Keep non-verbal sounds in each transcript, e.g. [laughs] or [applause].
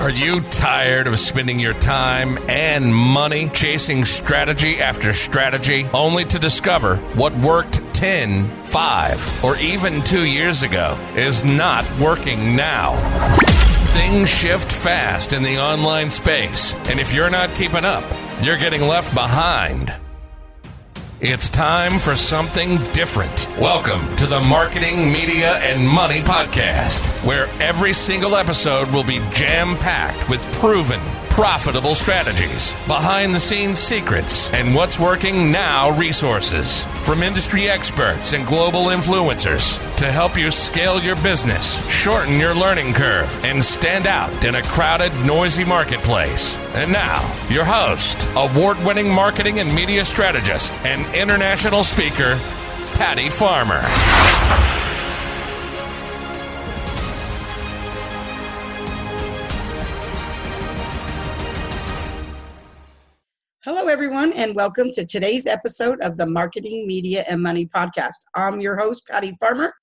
Are you tired of spending your time and money chasing strategy after strategy only to discover what worked 10, 5, or even 2 years ago is not working now? Things shift fast in the online space, and if you're not keeping up, you're getting left behind. It's time for something different. Welcome to the Marketing, Media, and Money Podcast, where every single episode will be jam packed with proven, profitable strategies, behind the scenes secrets, and what's working now resources from industry experts and global influencers to help you scale your business, shorten your learning curve, and stand out in a crowded, noisy marketplace. And now, your host, award winning marketing and media strategist, and international speaker, Patty Farmer. Everyone, and welcome to today's episode of the Marketing, Media, and Money podcast. I'm your host, Patty Farmer,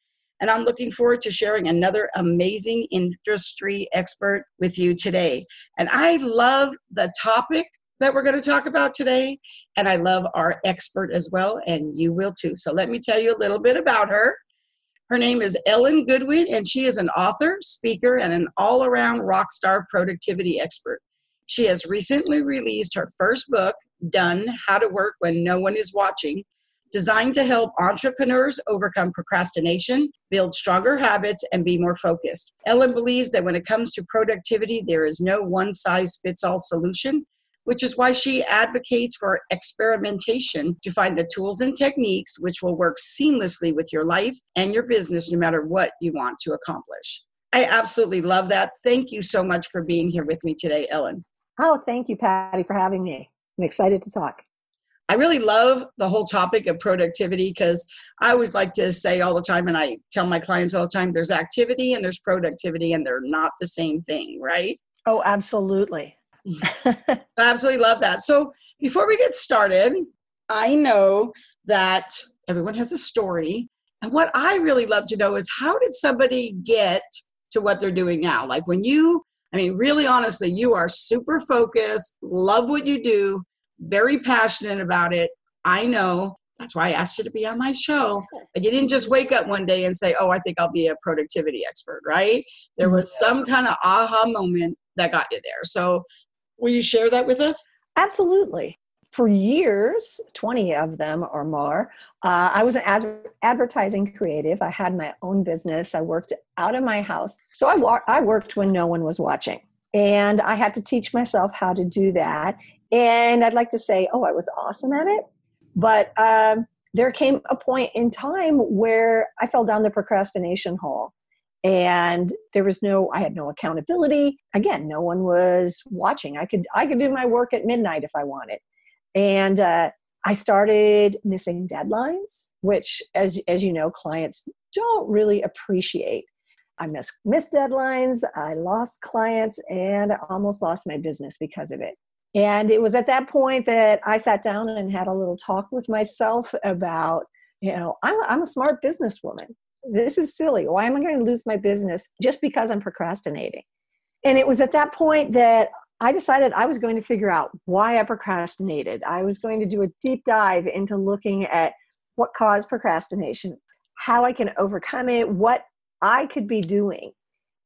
and I'm looking forward to sharing another amazing industry expert with you today. And I love the topic that we're going to talk about today, and I love our expert as well, and you will too. So, let me tell you a little bit about her. Her name is Ellen Goodwin, and she is an author, speaker, and an all around rock star productivity expert. She has recently released her first book, Done How to Work When No One Is Watching, designed to help entrepreneurs overcome procrastination, build stronger habits, and be more focused. Ellen believes that when it comes to productivity, there is no one size fits all solution, which is why she advocates for experimentation to find the tools and techniques which will work seamlessly with your life and your business no matter what you want to accomplish. I absolutely love that. Thank you so much for being here with me today, Ellen. Oh, thank you, Patty, for having me. I'm excited to talk. I really love the whole topic of productivity because I always like to say all the time, and I tell my clients all the time there's activity and there's productivity, and they're not the same thing, right? Oh, absolutely. Mm-hmm. [laughs] I absolutely love that. So, before we get started, I know that everyone has a story. And what I really love to know is how did somebody get to what they're doing now? Like when you I mean, really honestly, you are super focused, love what you do, very passionate about it. I know. That's why I asked you to be on my show. But you didn't just wake up one day and say, Oh, I think I'll be a productivity expert, right? There was some kind of aha moment that got you there. So, will you share that with us? Absolutely for years 20 of them or more uh, i was an ad- advertising creative. I had my own business. I worked out of my house. So I, wa- I worked when no one was watching. And i had to teach myself how to do that. And i'd like to say oh i was awesome at it. But um, there came a point in time where i fell down the procrastination hole. And there was no i had no accountability. Again no one was watching. I could i could do my work at midnight if i wanted and uh, I started missing deadlines, which, as, as you know, clients don't really appreciate. I missed, missed deadlines, I lost clients, and I almost lost my business because of it. And it was at that point that I sat down and had a little talk with myself about, you know, I'm, I'm a smart businesswoman. This is silly. Why am I going to lose my business just because I'm procrastinating? And it was at that point that I decided I was going to figure out why I procrastinated. I was going to do a deep dive into looking at what caused procrastination, how I can overcome it, what I could be doing.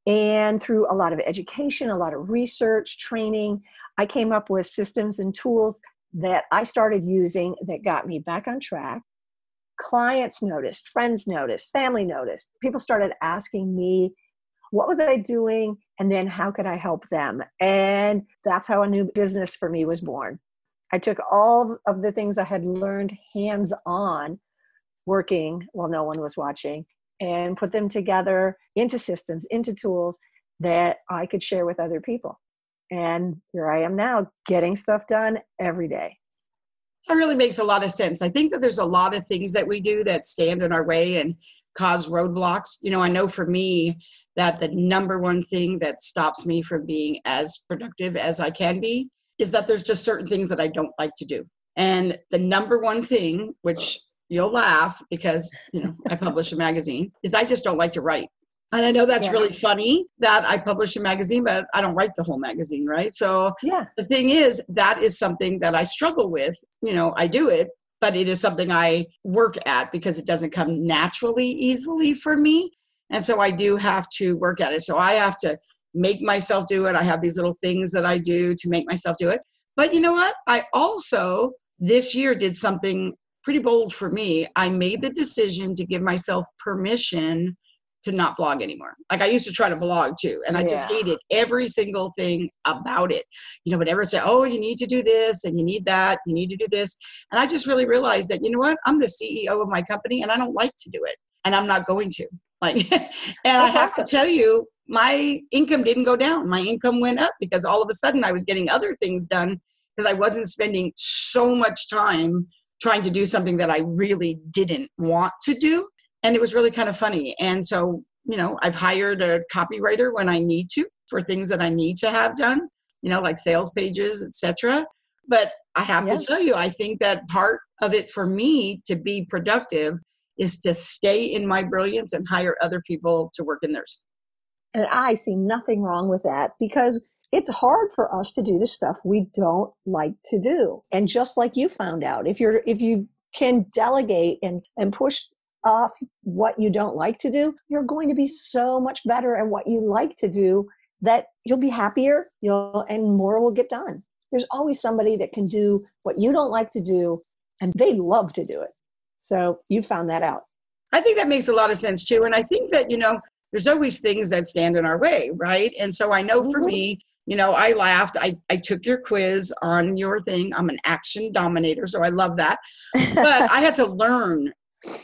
And through a lot of education, a lot of research, training, I came up with systems and tools that I started using that got me back on track. Clients noticed, friends noticed, family noticed. People started asking me what was I doing? And then how could I help them? And that's how a new business for me was born. I took all of the things I had learned hands on working while no one was watching and put them together into systems, into tools that I could share with other people. And here I am now getting stuff done every day. That really makes a lot of sense. I think that there's a lot of things that we do that stand in our way and cause roadblocks. You know, I know for me, that the number one thing that stops me from being as productive as I can be is that there's just certain things that I don't like to do. And the number one thing, which you'll laugh because, you know, I publish a magazine, is I just don't like to write. And I know that's Yeah. really funny that I publish a magazine, but I don't write the whole magazine, right? So Yeah. the thing is, that is something that I struggle with. You know, I do it, but it is something I work at because it doesn't come naturally easily for me. And so I do have to work at it. So I have to make myself do it. I have these little things that I do to make myself do it. But you know what? I also this year did something pretty bold for me. I made the decision to give myself permission to not blog anymore. Like I used to try to blog too, and I just hated every single thing about it. You know, whatever say, oh, you need to do this and you need that, you need to do this. And I just really realized that, you know what, I'm the CEO of my company and I don't like to do it. And I'm not going to. Like [laughs] and I have to tell you, my income didn't go down. My income went up because all of a sudden I was getting other things done because I wasn't spending so much time trying to do something that I really didn't want to do. And it was really kind of funny. And so, you know, I've hired a copywriter when I need to for things that I need to have done, you know, like sales pages, etc. But I have Yeah. to tell you, I think that part of it for me to be productive is to stay in my brilliance and hire other people to work in theirs. And I see nothing wrong with that because it's hard for us to do the stuff we don't like to do. And just like you found out, if you're if you can delegate and and push off what you don't like to do, you're going to be so much better at what you like to do that you'll be happier, you'll and more will get done. There's always somebody that can do what you don't like to do and they love to do it. So you found that out. I think that makes a lot of sense too. And I think that, you know, there's always things that stand in our way, right? And so I know for Mhm. me, you know, I laughed. I, I took your quiz on your thing. I'm an action dominator, so I love that. But [laughs] I had to learn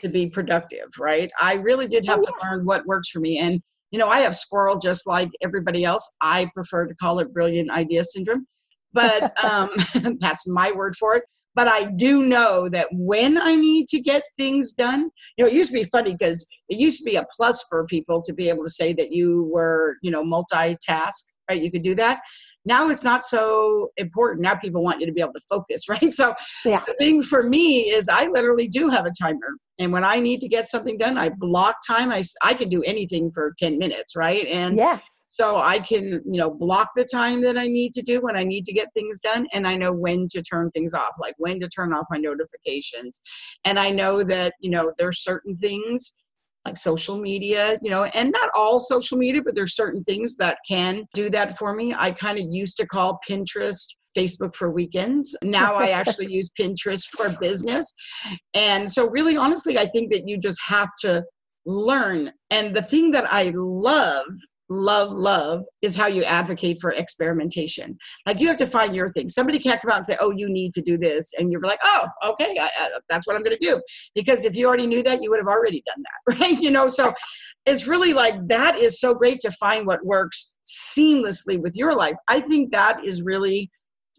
to be productive, right? I really did have Oh, to learn what works for me. And, you know, I have squirrel just like everybody else. I prefer to call it brilliant idea syndrome, but [laughs] um, [laughs] that's my word for it. But I do know that when I need to get things done, you know, it used to be funny because it used to be a plus for people to be able to say that you were, you know, multitask, right? You could do that. Now it's not so important. Now people want you to be able to focus, [laughs] right? So Yeah. the thing for me is I literally do have a timer. And when I need to get something done, I block time. I, I can do anything for 10 minutes, right? And Yes. So I can, you know, block the time that I need to do when I need to get things done. And I know when to turn things off, like when to turn off my notifications. And I know that, you know, there's certain things like social media, you know, and not all social media, but there's certain things that can do that for me. I kind of used to call Pinterest Facebook for weekends. Now I [laughs] actually use Pinterest for business. And so, really, honestly, I think that you just have to learn. And the thing that I love, love, love is how you advocate for experimentation. Like you have to find your thing. Somebody can't come out and say, oh, you need to do this. And you're like, oh, okay, I, I, that's what I'm going to do. Because if you already knew that, you would have already done that, [laughs] right? You know, so it's really like that is so great to find what works seamlessly with your life. I think that is really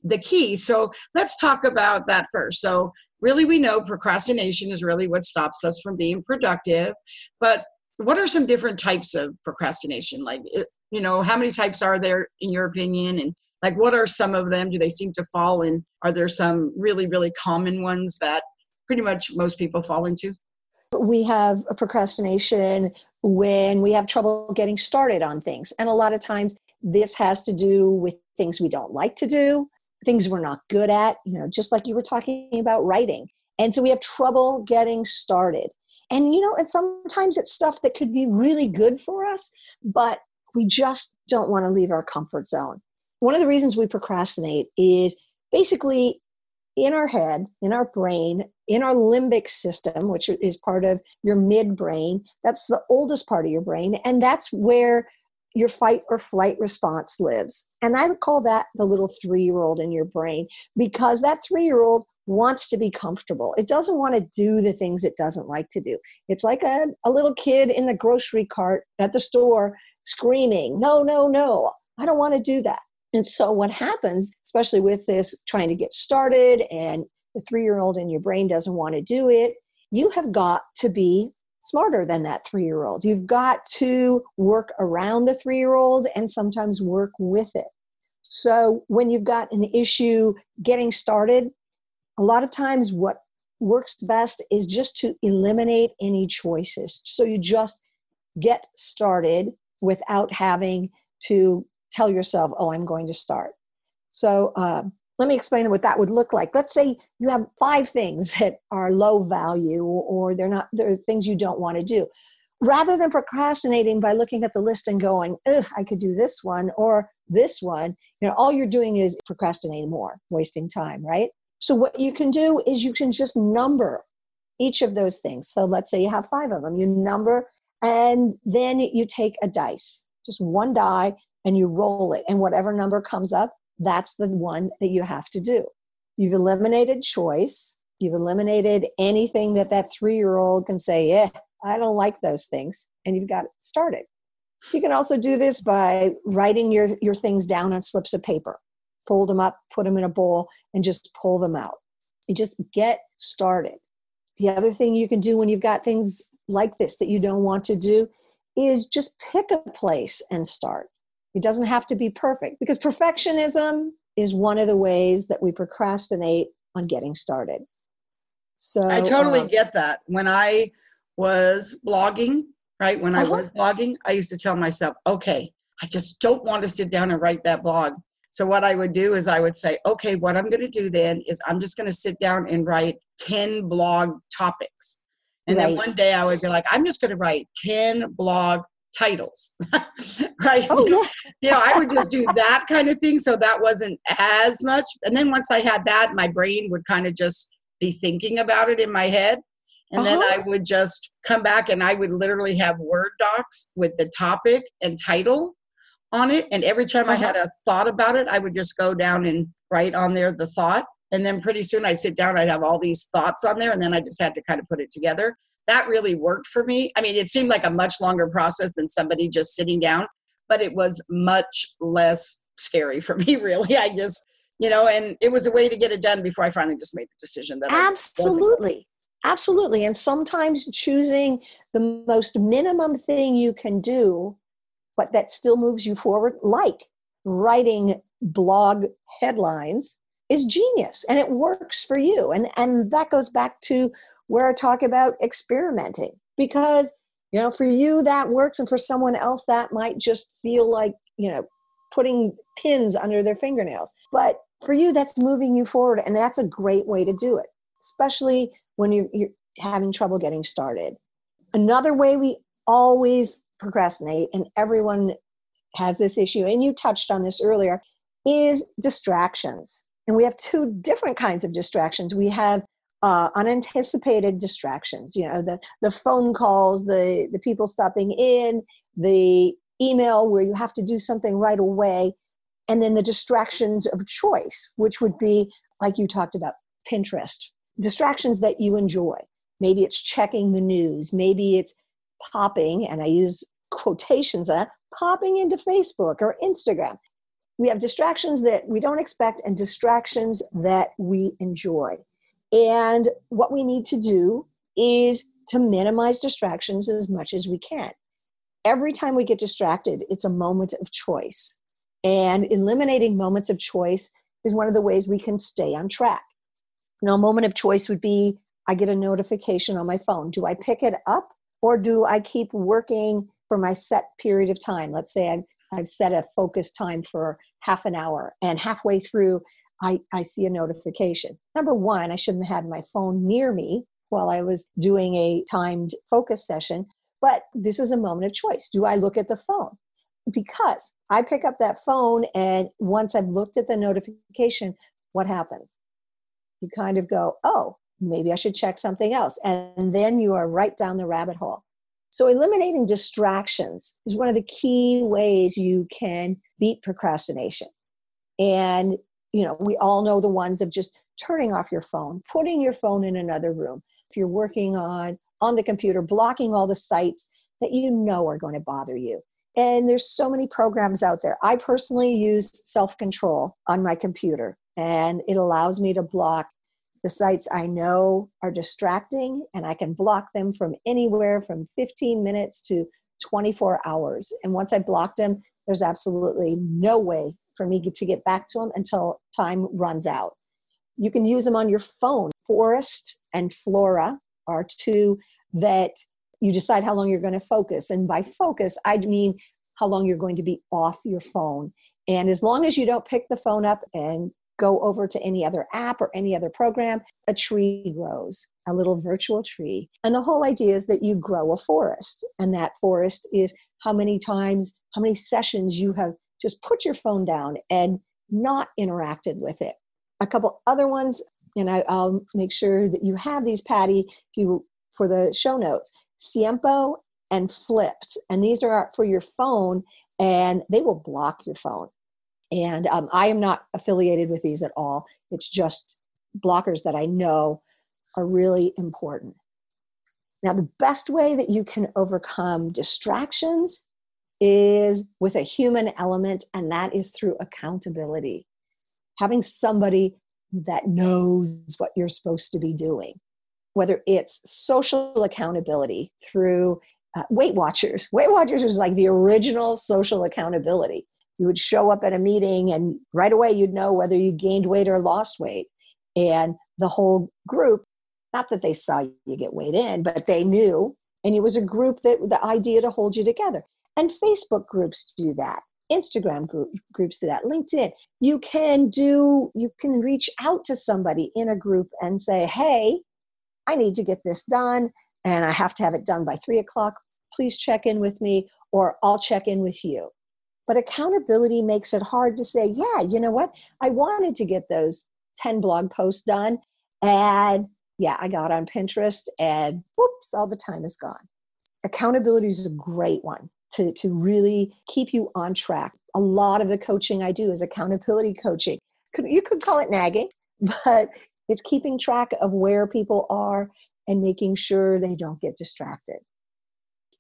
the key. So let's talk about that first. So, really, we know procrastination is really what stops us from being productive. But what are some different types of procrastination? Like, you know, how many types are there in your opinion? And like, what are some of them? Do they seem to fall in? Are there some really, really common ones that pretty much most people fall into? we have a procrastination when we have trouble getting started on things. And a lot of times this has to do with things we don't like to do, things we're not good at, you know, just like you were talking about writing. And so we have trouble getting started. And, you know, and sometimes it's stuff that could be really good for us, but we just don't want to leave our comfort zone. One of the reasons we procrastinate is basically in our head, in our brain, in our limbic system, which is part of your midbrain. That's the oldest part of your brain. And that's where your fight or flight response lives. And I would call that the little three year old in your brain because that three year old wants to be comfortable. It doesn't want to do the things it doesn't like to do. It's like a, a little kid in the grocery cart at the store screaming, No, no, no, I don't want to do that. And so, what happens, especially with this trying to get started and the three year old in your brain doesn't want to do it, you have got to be smarter than that three year old. You've got to work around the three year old and sometimes work with it. So, when you've got an issue getting started, a lot of times what works best is just to eliminate any choices. So, you just get started without having to tell yourself, oh, I'm going to start. So uh, let me explain what that would look like. Let's say you have five things [laughs] that are low value or they're not, they're things you don't want to do. Rather than procrastinating by looking at the list and going, Ugh, I could do this one or this one, you know, all you're doing is procrastinating more, wasting time, right? So what you can do is you can just number each of those things. So let's say you have five of them. You number and then you take a dice, just one die, and you roll it. And whatever number comes up, that's the one that you have to do. You've eliminated choice. You've eliminated anything that that three year old can say, yeah, I don't like those things. And you've got it started. You can also do this by writing your, your things down on slips of paper, fold them up, put them in a bowl, and just pull them out. You just get started. The other thing you can do when you've got things like this that you don't want to do is just pick a place and start. It doesn't have to be perfect because perfectionism is one of the ways that we procrastinate on getting started. So I totally um, get that. When I was blogging, right? When uh-huh. I was blogging, I used to tell myself, okay, I just don't want to sit down and write that blog. So what I would do is I would say, okay, what I'm going to do then is I'm just going to sit down and write 10 blog topics. And right. then one day I would be like, I'm just going to write 10 blog titles. [laughs] right? Oh, yeah. [laughs] you know, I would just do that kind of thing. So that wasn't as much. And then once I had that, my brain would kind of just be thinking about it in my head. And uh-huh. then I would just come back and I would literally have Word docs with the topic and title on it. And every time uh-huh. I had a thought about it, I would just go down and write on there the thought. And then pretty soon I'd sit down, I'd have all these thoughts on there, and then I just had to kind of put it together. That really worked for me. I mean, it seemed like a much longer process than somebody just sitting down, but it was much less scary for [laughs] me, really. I just, you know, and it was a way to get it done before I finally just made the decision that absolutely. Absolutely. And sometimes choosing the most minimum thing you can do, but that still moves you forward, like writing blog headlines, is genius and it works for you. And, and that goes back to where I talk about experimenting because, you know, for you that works and for someone else that might just feel like, you know, putting pins under their fingernails. But for you, that's moving you forward and that's a great way to do it, especially when you're, you're having trouble getting started. Another way we always procrastinate, and everyone has this issue, and you touched on this earlier, is distractions. And we have two different kinds of distractions. We have uh, unanticipated distractions, you know, the, the phone calls, the, the people stopping in, the email where you have to do something right away, and then the distractions of choice, which would be, like you talked about, Pinterest, distractions that you enjoy. Maybe it's checking the news, maybe it's popping, and I use quotations, uh, popping into Facebook or Instagram. We have distractions that we don't expect and distractions that we enjoy. And what we need to do is to minimize distractions as much as we can. Every time we get distracted, it's a moment of choice. And eliminating moments of choice is one of the ways we can stay on track. Now, a moment of choice would be I get a notification on my phone. Do I pick it up or do I keep working for my set period of time? Let's say I've, I've set a focus time for half an hour, and halfway through, I, I see a notification. Number one, I shouldn't have had my phone near me while I was doing a timed focus session, but this is a moment of choice. Do I look at the phone? Because I pick up that phone, and once I've looked at the notification, what happens? you kind of go, oh, maybe I should check something else. And then you are right down the rabbit hole. So, eliminating distractions is one of the key ways you can beat procrastination. And, you know, we all know the ones of just turning off your phone, putting your phone in another room. If you're working on on the computer, blocking all the sites that you know are going to bother you. And there's so many programs out there. I personally use self control on my computer and it allows me to block the sites I know are distracting, and I can block them from anywhere from 15 minutes to 24 hours. And once I blocked them, there's absolutely no way for me to get back to them until time runs out. You can use them on your phone. Forest and Flora are two that You decide how long you're going to focus. And by focus, I mean how long you're going to be off your phone. And as long as you don't pick the phone up and go over to any other app or any other program, a tree grows, a little virtual tree. And the whole idea is that you grow a forest. And that forest is how many times, how many sessions you have just put your phone down and not interacted with it. A couple other ones, and I, will make sure that you have these, Patty, if you for the show notes. Tiempo and Flipd, and these are for your phone, and they will block your phone. And um, I am not affiliated with these at all. It's just blockers that I know are really important. Now, the best way that you can overcome distractions is with a human element, and that is through accountability. Having somebody that knows what you're supposed to be doing, whether it's social accountability through uh, Weight Watchers. Weight Watchers was like the original social accountability you would show up at a meeting and right away you'd know whether you gained weight or lost weight. And the whole group not that they saw you get weighed in but they knew. And it was a group that the idea to hold you together. And facebook groups do that. Instagram group, groups do that. Linkedin. You can do you can reach out to somebody in a group and say hey i need to get this done and i have to have it done by three o'clock. Please check in with me or i'll check in with you but accountability makes it hard to say, yeah, you know what? I wanted to get those 10 blog posts done. And yeah, I got on Pinterest and whoops, all the time is gone. Accountability is a great one to, to really keep you on track. A lot of the coaching I do is accountability coaching. You could call it nagging, [laughs] but it's keeping track of where people are and making sure they don't get distracted.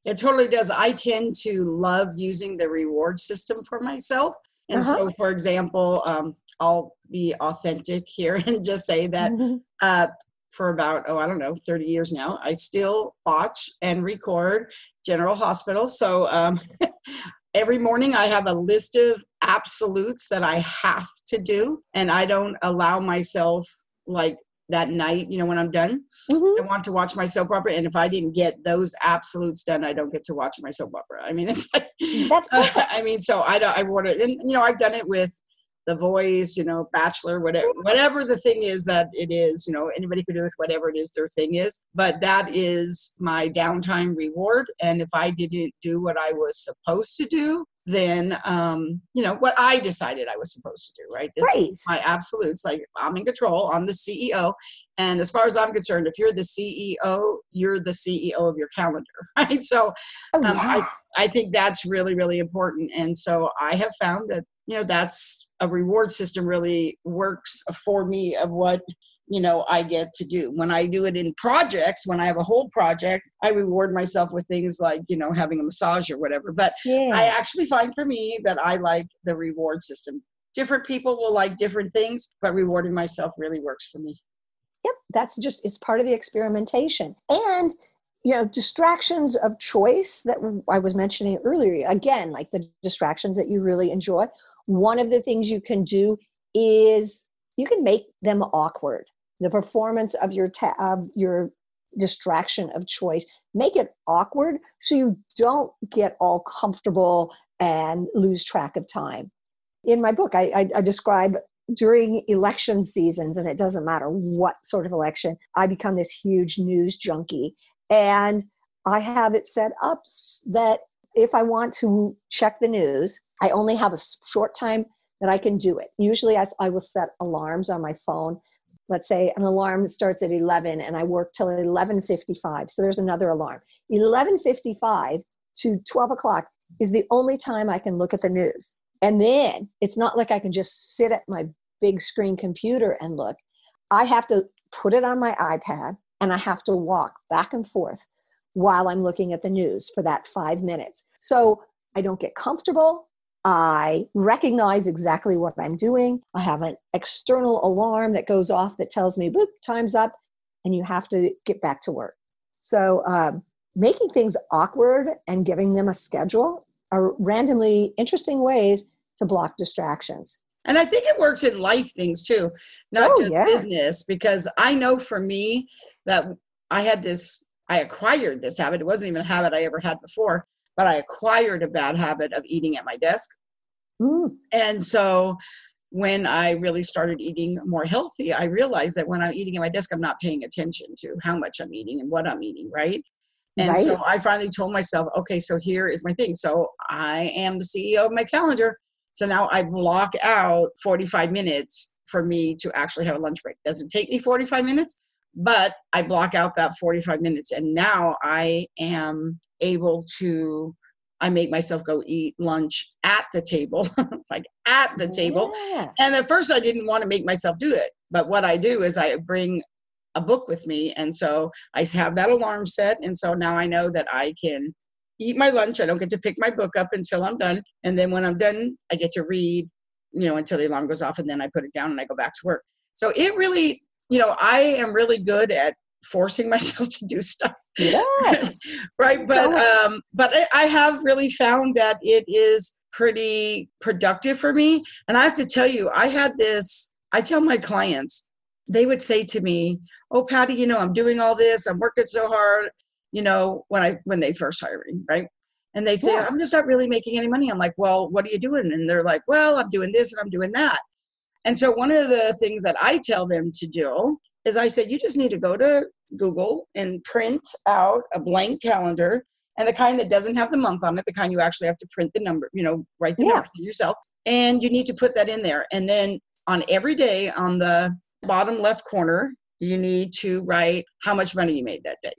It totally does. I tend to love using the reward system for myself. And uh-huh. so, for example, um, I'll be authentic here [laughs] and just say that mm-hmm. uh, for about, oh, I don't know, 30 years now, I still watch and record General Hospital. So um, [laughs] every morning I have a list of absolutes that I have to do, and I don't allow myself like that night, you know, when I'm done. Mm-hmm. I want to watch my soap opera. And if I didn't get those absolutes done, I don't get to watch my soap opera. I mean, it's like, that's, uh, [laughs] I mean, so I don't, I want to, and you know, I've done it with the voice, you know, bachelor, whatever, whatever the thing is that it is, you know, anybody can do with whatever it is their thing is. But that is my downtime reward. And if I didn't do what I was supposed to do, then um, you know what I decided I was supposed to do. Right, this right. is my absolutes. Like I'm in control. I'm the CEO, and as far as I'm concerned, if you're the CEO, you're the CEO of your calendar. [laughs] Right. So oh, um, yeah. I I think that's really really important. And so I have found that you know that's a reward system really works for me of what you know i get to do. When i do it in projects when i have a whole project i reward myself with things like you know having a massage or whatever. But yeah. i actually find for me that i like the reward system. Different people will like different things but rewarding myself really works for me. Yep that's just it's part of the experimentation. And you know distractions of choice that i was mentioning earlier again like the distractions that you really enjoy one of the things you can do is you can make them awkward. The performance of your ta- of your distraction of choice make it awkward so you don't get all comfortable and lose track of time. In my book I, I, I describe during election seasons and it doesn't matter what sort of election i become this huge news junkie. And i have it set up that if i want to check the news i only have a short time that i can do it. Usually I, I will set alarms on my phone. Let's say an alarm starts at 11 and i work till 11.55 so there's another alarm. 11.55 to 12 o'clock is the only time i can look at the news. And then it's not like i can just sit at my big screen computer and look. I have to put it on my ipad and i have to walk back and forth while i'm looking at the news for that five minutes so i don't get comfortable I recognize exactly what I'm doing. I have an external alarm that goes off that tells me, boop, time's up, and you have to get back to work. So, um, making things awkward and giving them a schedule are randomly interesting ways to block distractions. And I think it works in life things too, not oh, just yeah. business, because I know for me that I had this I acquired this habit. It wasn't even a habit I ever had before, but I acquired a bad habit of eating at my desk. Mm. And so when I really started eating more healthy, I realized that when I'm eating at my desk, I'm not paying attention to how much I'm eating and what I'm eating, right? And right. so I finally told myself, okay, so here is my thing. So I am the CEO of my calendar. So now I block out 45 minutes for me to actually have a lunch break. Doesn't take me 45 minutes, but I block out that 45 minutes. And now I am able to I make myself go eat lunch at the table, [laughs] like at the table. Yeah. And at first, I didn't want to make myself do it. But what I do is I bring a book with me. And so I have that alarm set. And so now I know that I can eat my lunch. I don't get to pick my book up until I'm done. And then when I'm done, I get to read, you know, until the alarm goes off. And then I put it down and I go back to work. So it really, you know, I am really good at forcing [laughs] myself to do stuff. Yes. [laughs] right. But so, um, but I have really found that it is pretty productive for me. And I have to tell you, I had this, I tell my clients, they would say to me, Oh, Patty, you know, I'm doing all this, I'm working so hard, you know, when I when they first hire me, right? And they'd say, yeah. I'm just not really making any money. I'm like, Well, what are you doing? And they're like, Well, I'm doing this and I'm doing that. And so one of the things that I tell them to do is I said, you just need to go to Google and print out a blank calendar and the kind that doesn't have the month on it, the kind you actually have to print the number, you know, write the yeah. number yourself. And you need to put that in there. And then on every day on the bottom left corner, you need to write how much money you made that day.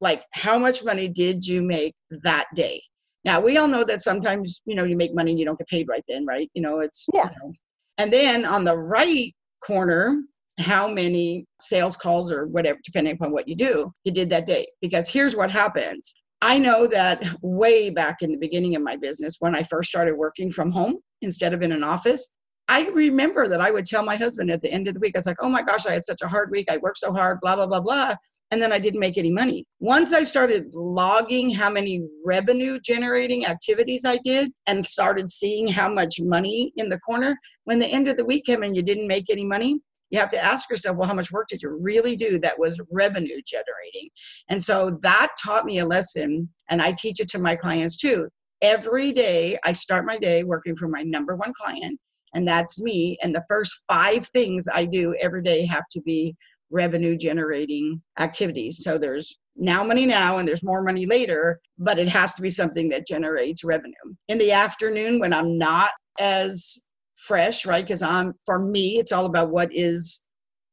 Like, how much money did you make that day? Now, we all know that sometimes, you know, you make money and you don't get paid right then, right? You know, it's, yeah. You know. And then on the right corner, how many sales calls or whatever, depending upon what you do, you did that day. Because here's what happens. I know that way back in the beginning of my business, when I first started working from home instead of in an office, I remember that I would tell my husband at the end of the week, I was like, oh my gosh, I had such a hard week. I worked so hard, blah, blah, blah, blah. And then I didn't make any money. Once I started logging how many revenue generating activities I did and started seeing how much money in the corner, when the end of the week came and you didn't make any money, you have to ask yourself, well, how much work did you really do that was revenue generating? And so that taught me a lesson, and I teach it to my clients too. Every day, I start my day working for my number one client, and that's me. And the first five things I do every day have to be revenue generating activities. So there's now money now and there's more money later, but it has to be something that generates revenue. In the afternoon, when I'm not as fresh, right? Because I'm for me, it's all about what is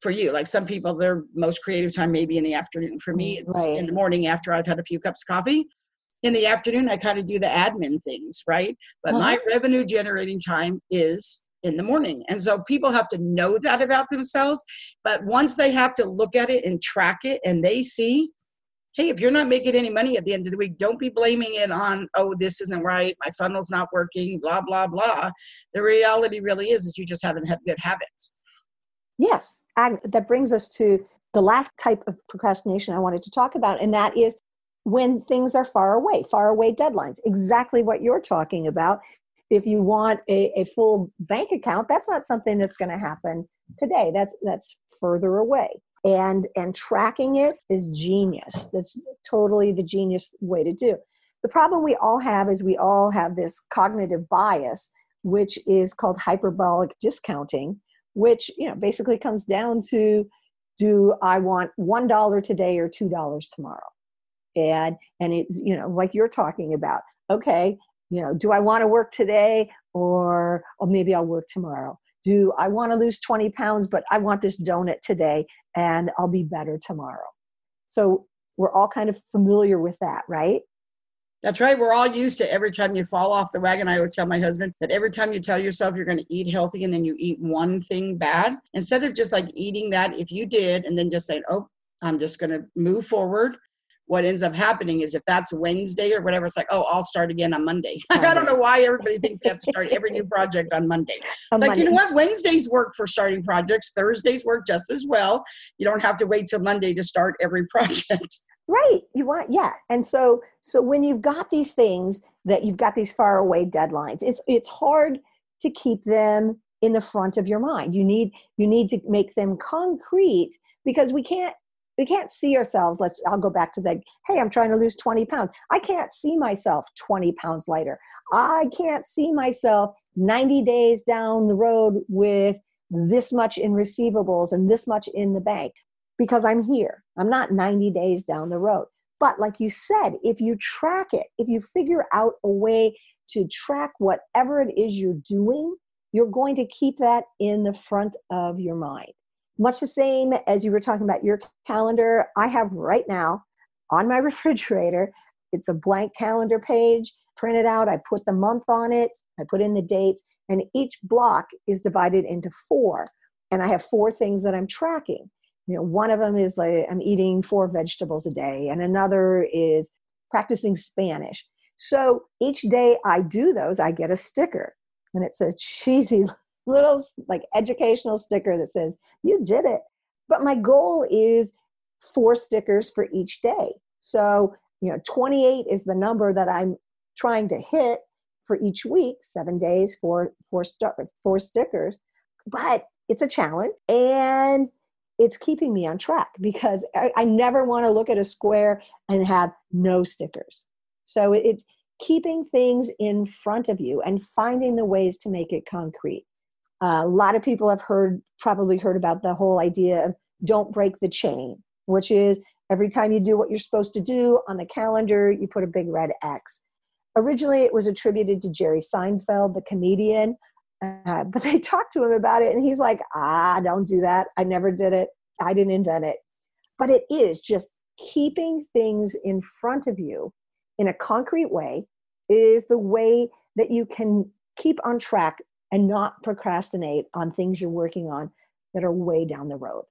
for you. Like some people, their most creative time maybe in the afternoon. For me, it's right. in the morning after I've had a few cups of coffee. In the afternoon, I kind of do the admin things, right? But uh-huh. my revenue generating time is in the morning. And so people have to know that about themselves. But once they have to look at it and track it and they see hey, if you're not making any money at the end of the week, don't be blaming it on, oh, this isn't right, my funnel's not working, blah, blah, blah. The reality really is that you just haven't had good habits. Yes, and that brings us to the last type of procrastination I wanted to talk about, and that is when things are far away, far away deadlines. Exactly what you're talking about. If you want a, a full bank account, that's not something that's going to happen today. That's that's further away and and tracking it is genius. That's totally the genius way to do. The problem we all have is we all have this cognitive bias which is called hyperbolic discounting which you know basically comes down to do i want one dollar today or two dollars tomorrow? And and it's you know like you're talking about okay you know do i want to work today or or maybe i'll work tomorrow do I want to lose 20 pounds, but I want this donut today and I'll be better tomorrow? So we're all kind of familiar with that, right? That's right. We're all used to every time you fall off the wagon. I always tell my husband that every time you tell yourself you're going to eat healthy and then you eat one thing bad, instead of just like eating that, if you did, and then just saying, oh, I'm just going to move forward what ends up happening is if that's Wednesday or whatever, it's like, oh, I'll start again on Monday. [laughs] I don't know why everybody thinks they have to start every new project on Monday. [laughs] On like, Monday. you know what? Wednesdays work for starting projects. Thursdays work just as well. You don't have to wait till Monday to start every [laughs] project. Right. You want, yeah. And so, so when you've got these things that you've got these far away deadlines, it's, it's hard to keep them in the front of your mind. You need, you need to make them concrete because we can't we can't see ourselves. Let's i'll go back to the hey i'm trying to lose 20 pounds. I can't see myself 20 pounds lighter. I can't see myself 90 days down the road with this much in receivables and this much in the bank because i'm here. I'm not 90 days down the road. But like you said if you track it if you figure out a way to track whatever it is you're doing you're going to keep that in the front of your mind much the same as you were talking about your calendar, I have right now on my [laughs] refrigerator, it's a blank calendar page printed out. I put the month on it, I put in the dates, and each block is divided into four. And I have four things that I'm tracking. You know, one of them is like I'm eating four vegetables a day, and another is practicing Spanish. So each day I do those, I get a sticker. And it's a cheesy little like educational sticker that says you did it. But my goal is four stickers for each day. So you know 28 is the number that i'm trying to hit for each week seven days four four, four stickers. But it's a challenge and it's keeping me on track because I, I never want to look at a square and have no stickers. So it's keeping things in front of you and finding the ways to make it concrete uh, a lot of people have heard, probably heard about the whole idea of don't break the chain, which is every time you do what you're supposed to do on the calendar, you put a big red X. Originally, it was attributed to Jerry Seinfeld, the comedian, uh, but they [laughs] talked to him about it, and he's like, ah, don't do that. I never did it. I didn't invent it. But it is just keeping things in front of you in a concrete way is the way that you can keep on track and not procrastinate on things you're working on that are way down the road.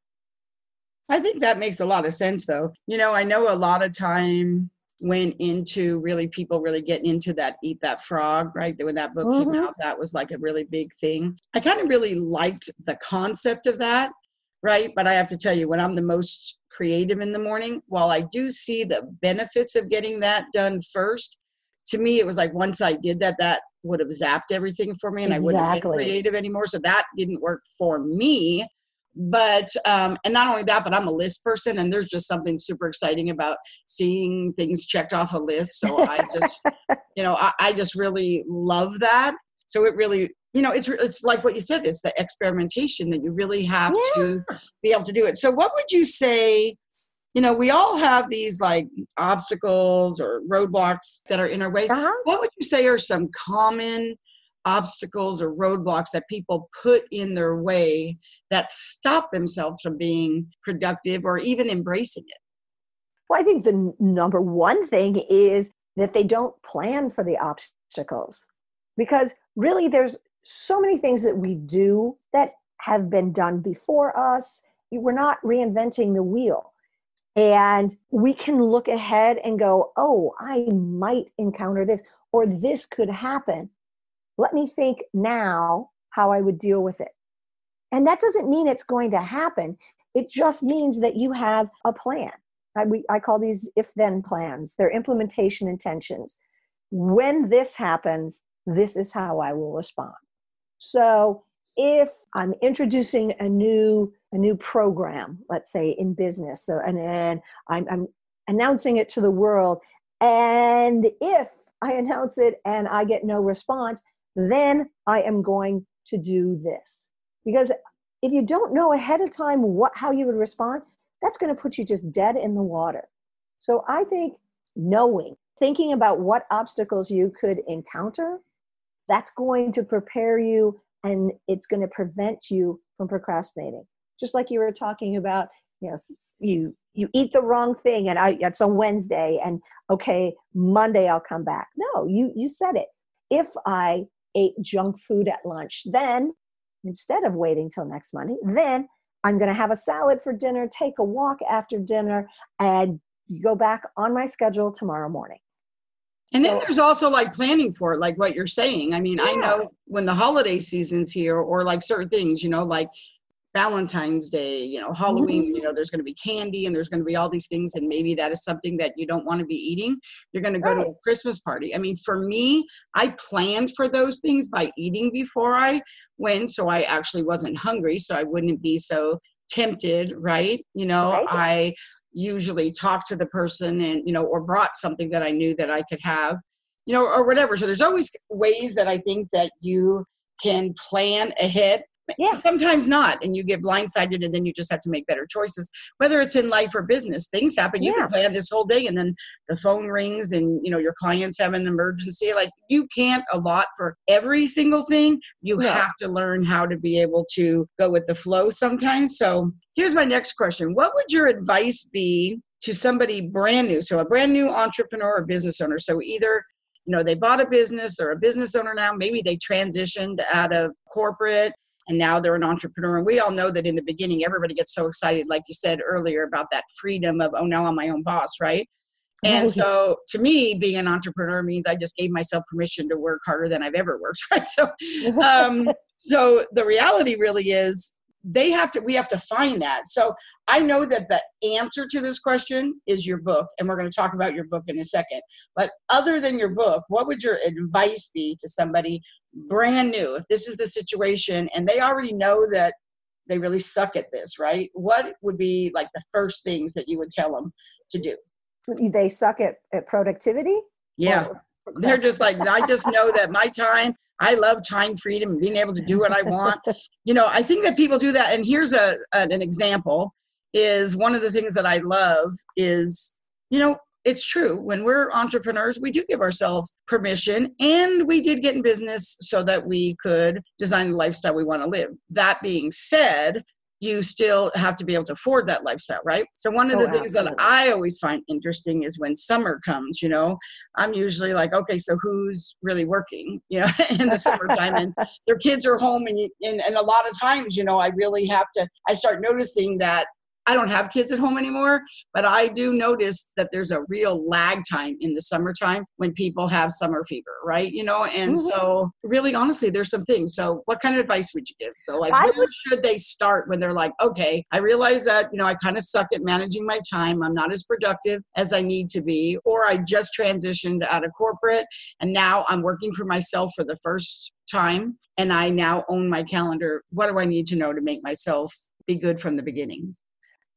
I think that makes a lot of sense though. You know, I know a lot of time went into really people really getting into that eat that frog right when that book mm-hmm. came out that was like a really big thing i kind of really liked the concept of that right but i have to tell you when i'm the most creative in the morning while i do see the benefits of getting that done first to me it was like once i did that that would have zapped everything for me and exactly. I wouldn't be creative anymore. So that didn't work for me. But um, and not only that, but I'm a list person, and there's just something super exciting about seeing things checked off a list. So I just, [laughs] you know, I, I just really love that. So it really you know it's it's like what you said it's the experimentation that you really have yeah. to be able to do it so what would you say you know, we all have these like obstacles or roadblocks that are in our way. Uh-huh. What would you say are some common obstacles or roadblocks that people put in their way that stop themselves from being productive or even embracing it? Well, I think the number one thing is that they don't plan for the obstacles because really there's so many things that we do that have been done before us. We're not reinventing the wheel. And we can look ahead and go, oh, I might encounter this, or this could happen. Let me think now how I would deal with it. And that doesn't mean it's going to happen. It just means that you have a plan. I, we, I call these if then plans, they're implementation intentions. When this happens, this is how I will respond. So if I'm introducing a new a new program, let's say in business, so, and, then I'm, I'm announcing it to the world, and if I announce it and I get no response, then I am going to do this. Because if you don't know ahead of time what how you would respond, that's going to put you just dead in the water. So I think knowing, thinking about what obstacles you could encounter, that's going to prepare you and it's going to prevent you from procrastinating just like you were talking about you know you you eat the wrong thing and I, it's a wednesday and okay monday i'll come back no you you said it if i ate junk food at lunch then instead of waiting till next monday then i'm going to have a salad for dinner take a walk after dinner and go back on my schedule tomorrow morning and then there's also like planning for it, like what you're saying. I mean, yeah. I know when the holiday season's here, or like certain things, you know, like Valentine's Day, you know, Halloween, mm-hmm. you know, there's going to be candy and there's going to be all these things. And maybe that is something that you don't want to be eating. You're going to go right. to a Christmas party. I mean, for me, I planned for those things by eating before I went. So I actually wasn't hungry. So I wouldn't be so tempted, right? You know, right. I usually talked to the person and you know or brought something that i knew that i could have you know or whatever so there's always ways that i think that you can plan ahead yeah. sometimes not and you get blindsided and then you just have to make better choices. Whether it's in life or business things happen. You yeah. can plan this whole day and then the phone rings and you know your clients have an emergency. Like you can't allot for every single thing. You yeah. have to learn how to be able to go with the flow sometimes. So here's my next question. What would your advice be to somebody brand new? So a brand new entrepreneur or business owner. So either you know they bought a business they're a business owner now. Maybe they transitioned out of corporate and now they're an entrepreneur. And we all know that in the beginning, everybody gets so excited, like you said earlier, about that freedom of, oh, now I'm my own boss, right? And so to me, being an entrepreneur means I just gave myself permission to work harder than I've ever worked, [laughs] right? So, [laughs] um, so the reality really is they have to we have to find that so i know that the answer to this question is your book and we're going to talk about your book in a second but other than your book what would your advice be to somebody brand new if this is the situation and they already know that they really suck at this right? What would be like the first things that you would tell them to do? They suck at, at productivity? Yeah. Or, they're just like i just know that my time i love time freedom and being able to do what i want. [laughs] You know i think that people do that and here's a an example is one of the things that i love is you know it's true. When we're entrepreneurs, we do give ourselves permission and we did get in business so that we could design the lifestyle we want to live. That being said, you still have to be able to afford that lifestyle, right? So one of the oh, things absolutely. that I always find interesting is when summer comes, you know, I'm usually like, okay, so who's really working, [laughs] you know, in the summertime and their kids are home and, you, and, and a lot of times, you know, I really have to, I start noticing that I don't have kids at home anymore, but I do notice that there's a real lag time in the summertime when people have summer fever, right? You know, and mm-hmm. so really honestly, there's some things. So what kind of advice would you give? So like where would, should they start when they're like, okay, I realize that, you know, I kind of suck at managing my time. I'm not as productive as I need to be, or I just transitioned out of corporate and now I'm working for myself for the first time and I now own my calendar. What do I need to know to make myself be good from the beginning?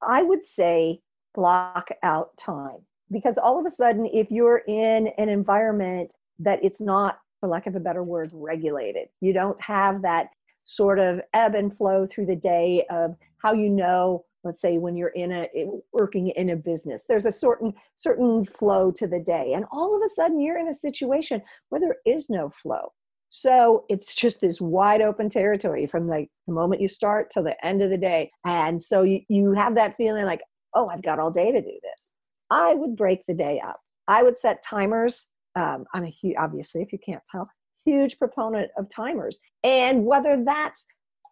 I would say block out time because all of a sudden, if you're in an environment that it's not, for lack of a better word, regulated, you don't have that sort of ebb and flow through the day of how you know let's say when you're in a working in a business there's a certain certain flow to the day. And all of a sudden you're in a situation where there is no flow so it's just this wide open territory from like the moment you start till the end of the day. And so you, you have that feeling like, oh, I've got all day to do this. I would break the day up. I would set timers. Um, I'm a huge, obviously, if you can't tell, huge proponent of timers. And whether that's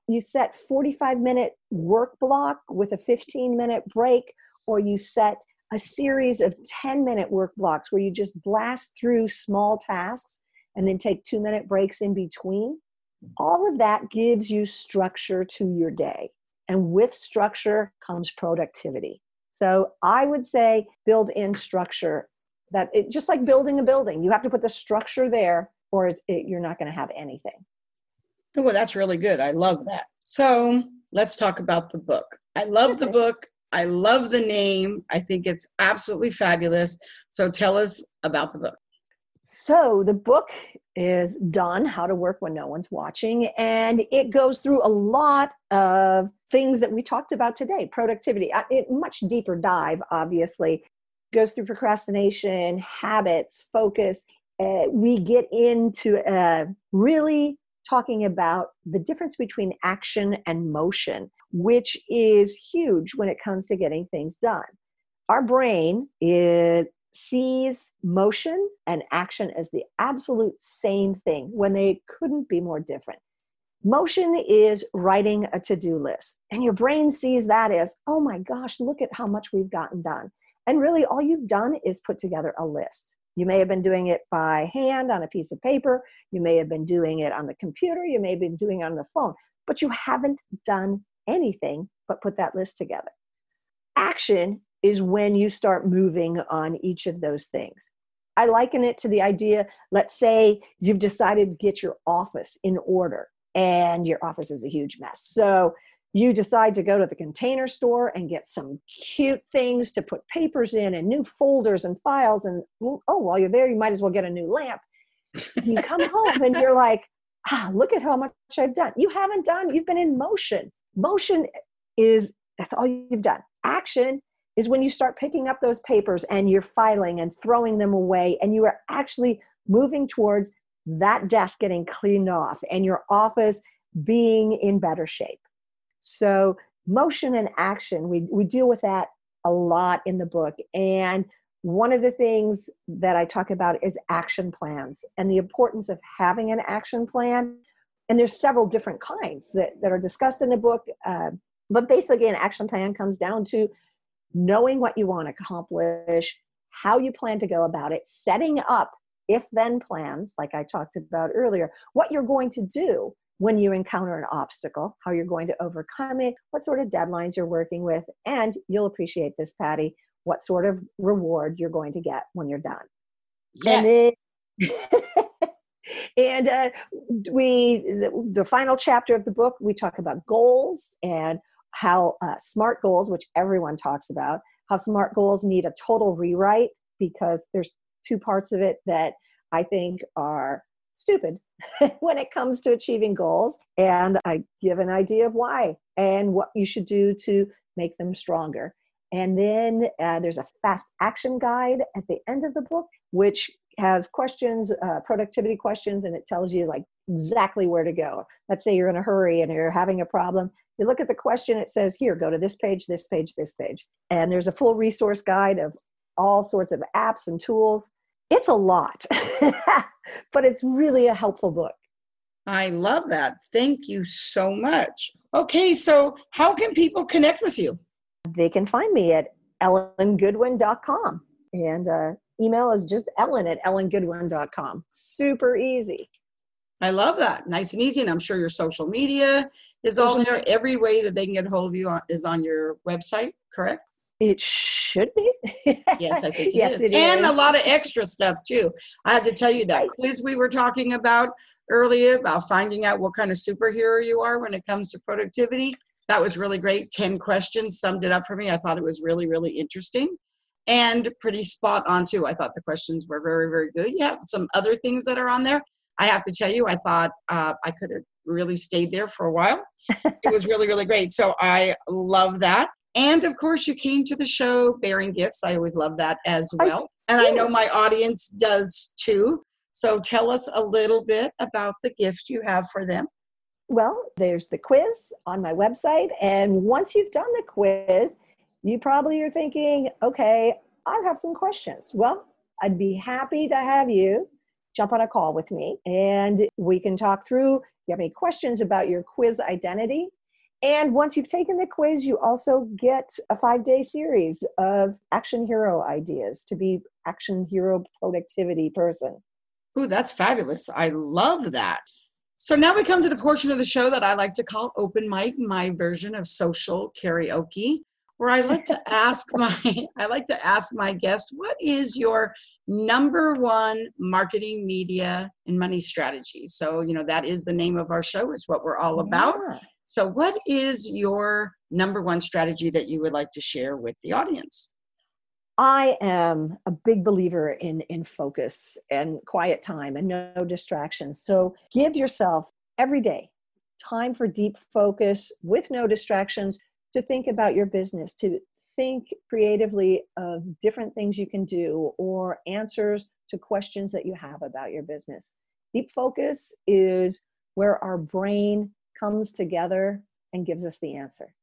you set 45 minute work block with a 15 minute break, or you set a series of 10 minute work blocks where you just blast through small tasks and then take two minute breaks in between. All of that gives you structure to your day. And with structure comes productivity. So I would say build in structure that it, just like building a building, you have to put the structure there or it, you're not going to have anything. Oh, that's really good. I love that. So let's talk about the book. I love okay. the book. I love the name. I think it's absolutely fabulous. So tell us about the book. So the book is done, How to Work When No One's Watching, and it goes through a lot of things that we talked about today productivity, uh, it, much deeper dive, obviously. Goes through procrastination, habits, focus. Uh, we get into uh, really talking about the difference between action and motion, which is huge when it comes to getting things done. Our brain is sees motion and action as the absolute same thing when they couldn't be more different. Motion is writing a to do list, and your brain sees that as, oh my gosh, look at how much we've gotten done. And really, all you've done is put together a list. You may have been doing it by hand on a piece of paper, you may have been doing it on the computer, you may have been doing it on the phone, but you haven't done anything but put that list together. Action is when you start moving on each of those things. I liken it to the idea let's say you've decided to get your office in order and your office is a huge mess. So you decide to go to the container store and get some cute things to put papers in and new folders and files and oh while you're there you might as well get a new lamp you come home and you're like ah, look at how much i've done you haven't done you've been in motion motion is that's all you've done action is when you start picking up those papers and you're filing and throwing them away and you are actually moving towards that desk getting cleaned off and your office being in better shape so, motion and action, we, we deal with that a lot in the book. And one of the things that I talk about is action plans and the importance of having an action plan. And there's several different kinds that, that are discussed in the book. Uh, but basically, an action plan comes down to knowing what you want to accomplish, how you plan to go about it, setting up if then plans, like I talked about earlier, what you're going to do when you encounter an obstacle, how you're going to overcome it, what sort of deadlines you're working with, and you'll appreciate this, Patty, what sort of reward you're going to get when you're done. Yes. And, then, [laughs] and uh, we, the, the, final chapter of the book, we talk about goals and how uh, SMART goals, which everyone talks about, how SMART goals need a total rewrite because there's two parts of it that I think are stupid [laughs] when it comes to achieving goals. And I give an idea of why and what you should do to make them stronger. And then uh, there's a fast action guide at the end of the book, which has questions, uh, productivity questions, and it tells you like exactly where to go. Let's say you're in a hurry and you're having a problem. You look at the question, it says, here, go to this page, this page, this page. And there's a full resource guide of all sorts of apps and tools it's a lot, [laughs] but it's really a helpful book. I love that. Thank you so much. Okay, so how can people connect with you? They can find me at ellengoodwin.com and uh, email is just ellen at ellengoodwin.com. Super easy. I love that. Nice and easy. And I'm sure your social media is all there. Every way that they can get a hold of you is on your website, correct? It should be. [laughs] yes, I think it yes, is. It and is. a lot of extra stuff too. I have to tell you that right. quiz we were talking about earlier about finding out what kind of superhero you are when it comes to productivity. That was really great. 10 questions summed it up for me. I thought it was really, really interesting and pretty spot on too. I thought the questions were very, very good. You have some other things that are on there. I have to tell you, I thought uh, I could have really stayed there for a while. [laughs] it was really, really great. So I love that. And of course, you came to the show bearing gifts. I always love that as well. I and I know my audience does too. So tell us a little bit about the gift you have for them. Well, there's the quiz on my website. And once you've done the quiz, you probably are thinking, okay, I have some questions. Well, I'd be happy to have you jump on a call with me and we can talk through. If you have any questions about your quiz identity, and once you've taken the quiz, you also get a five day series of action hero ideas to be action hero productivity person. Ooh, that's fabulous. I love that. So now we come to the portion of the show that I like to call open mic, my version of social karaoke, where I like to ask [laughs] my I like to ask my guest, what is your number one marketing media and money strategy? So, you know, that is the name of our show, is what we're all about. Yeah. So, what is your number one strategy that you would like to share with the audience? I am a big believer in in focus and quiet time and no distractions. So give yourself every day time for deep focus with no distractions to think about your business, to think creatively of different things you can do or answers to questions that you have about your business. Deep focus is where our brain comes together and gives us the answer.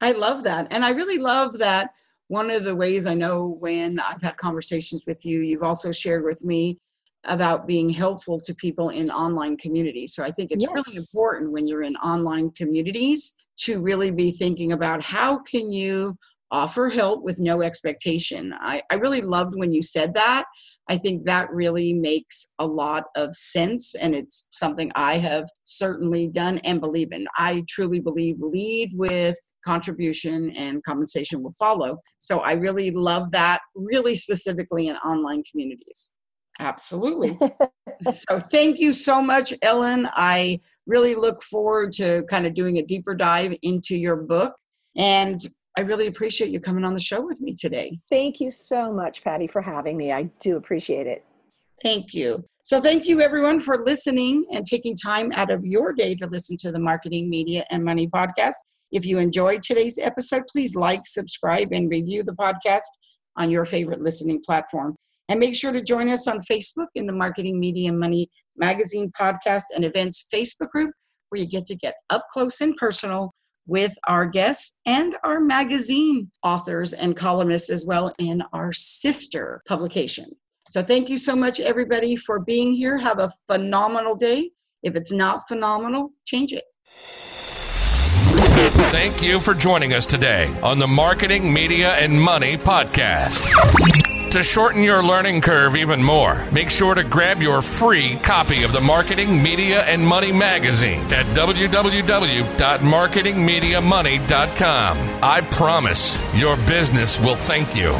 I love that. And I really love that one of the ways I know when I've had conversations with you, you've also shared with me about being helpful to people in online communities. So I think it's yes. really important when you're in online communities to really be thinking about how can you offer help with no expectation. I, I really loved when you said that. I think that really makes a lot of sense, and it's something I have certainly done and believe in. I truly believe lead with contribution and compensation will follow. So I really love that, really specifically in online communities. Absolutely. [laughs] so thank you so much, Ellen. I really look forward to kind of doing a deeper dive into your book. And I really appreciate you coming on the show with me today. Thank you so much, Patty, for having me. I do appreciate it. Thank you. So, thank you everyone for listening and taking time out of your day to listen to the Marketing, Media, and Money podcast. If you enjoyed today's episode, please like, subscribe, and review the podcast on your favorite listening platform. And make sure to join us on Facebook in the Marketing, Media, and Money magazine, podcast, and events Facebook group, where you get to get up close and personal with our guests and our magazine authors and columnists as well in our sister publication. So, thank you so much, everybody, for being here. Have a phenomenal day. If it's not phenomenal, change it. Thank you for joining us today on the Marketing, Media, and Money podcast. To shorten your learning curve even more, make sure to grab your free copy of the Marketing, Media, and Money magazine at www.marketingmediamoney.com. I promise your business will thank you.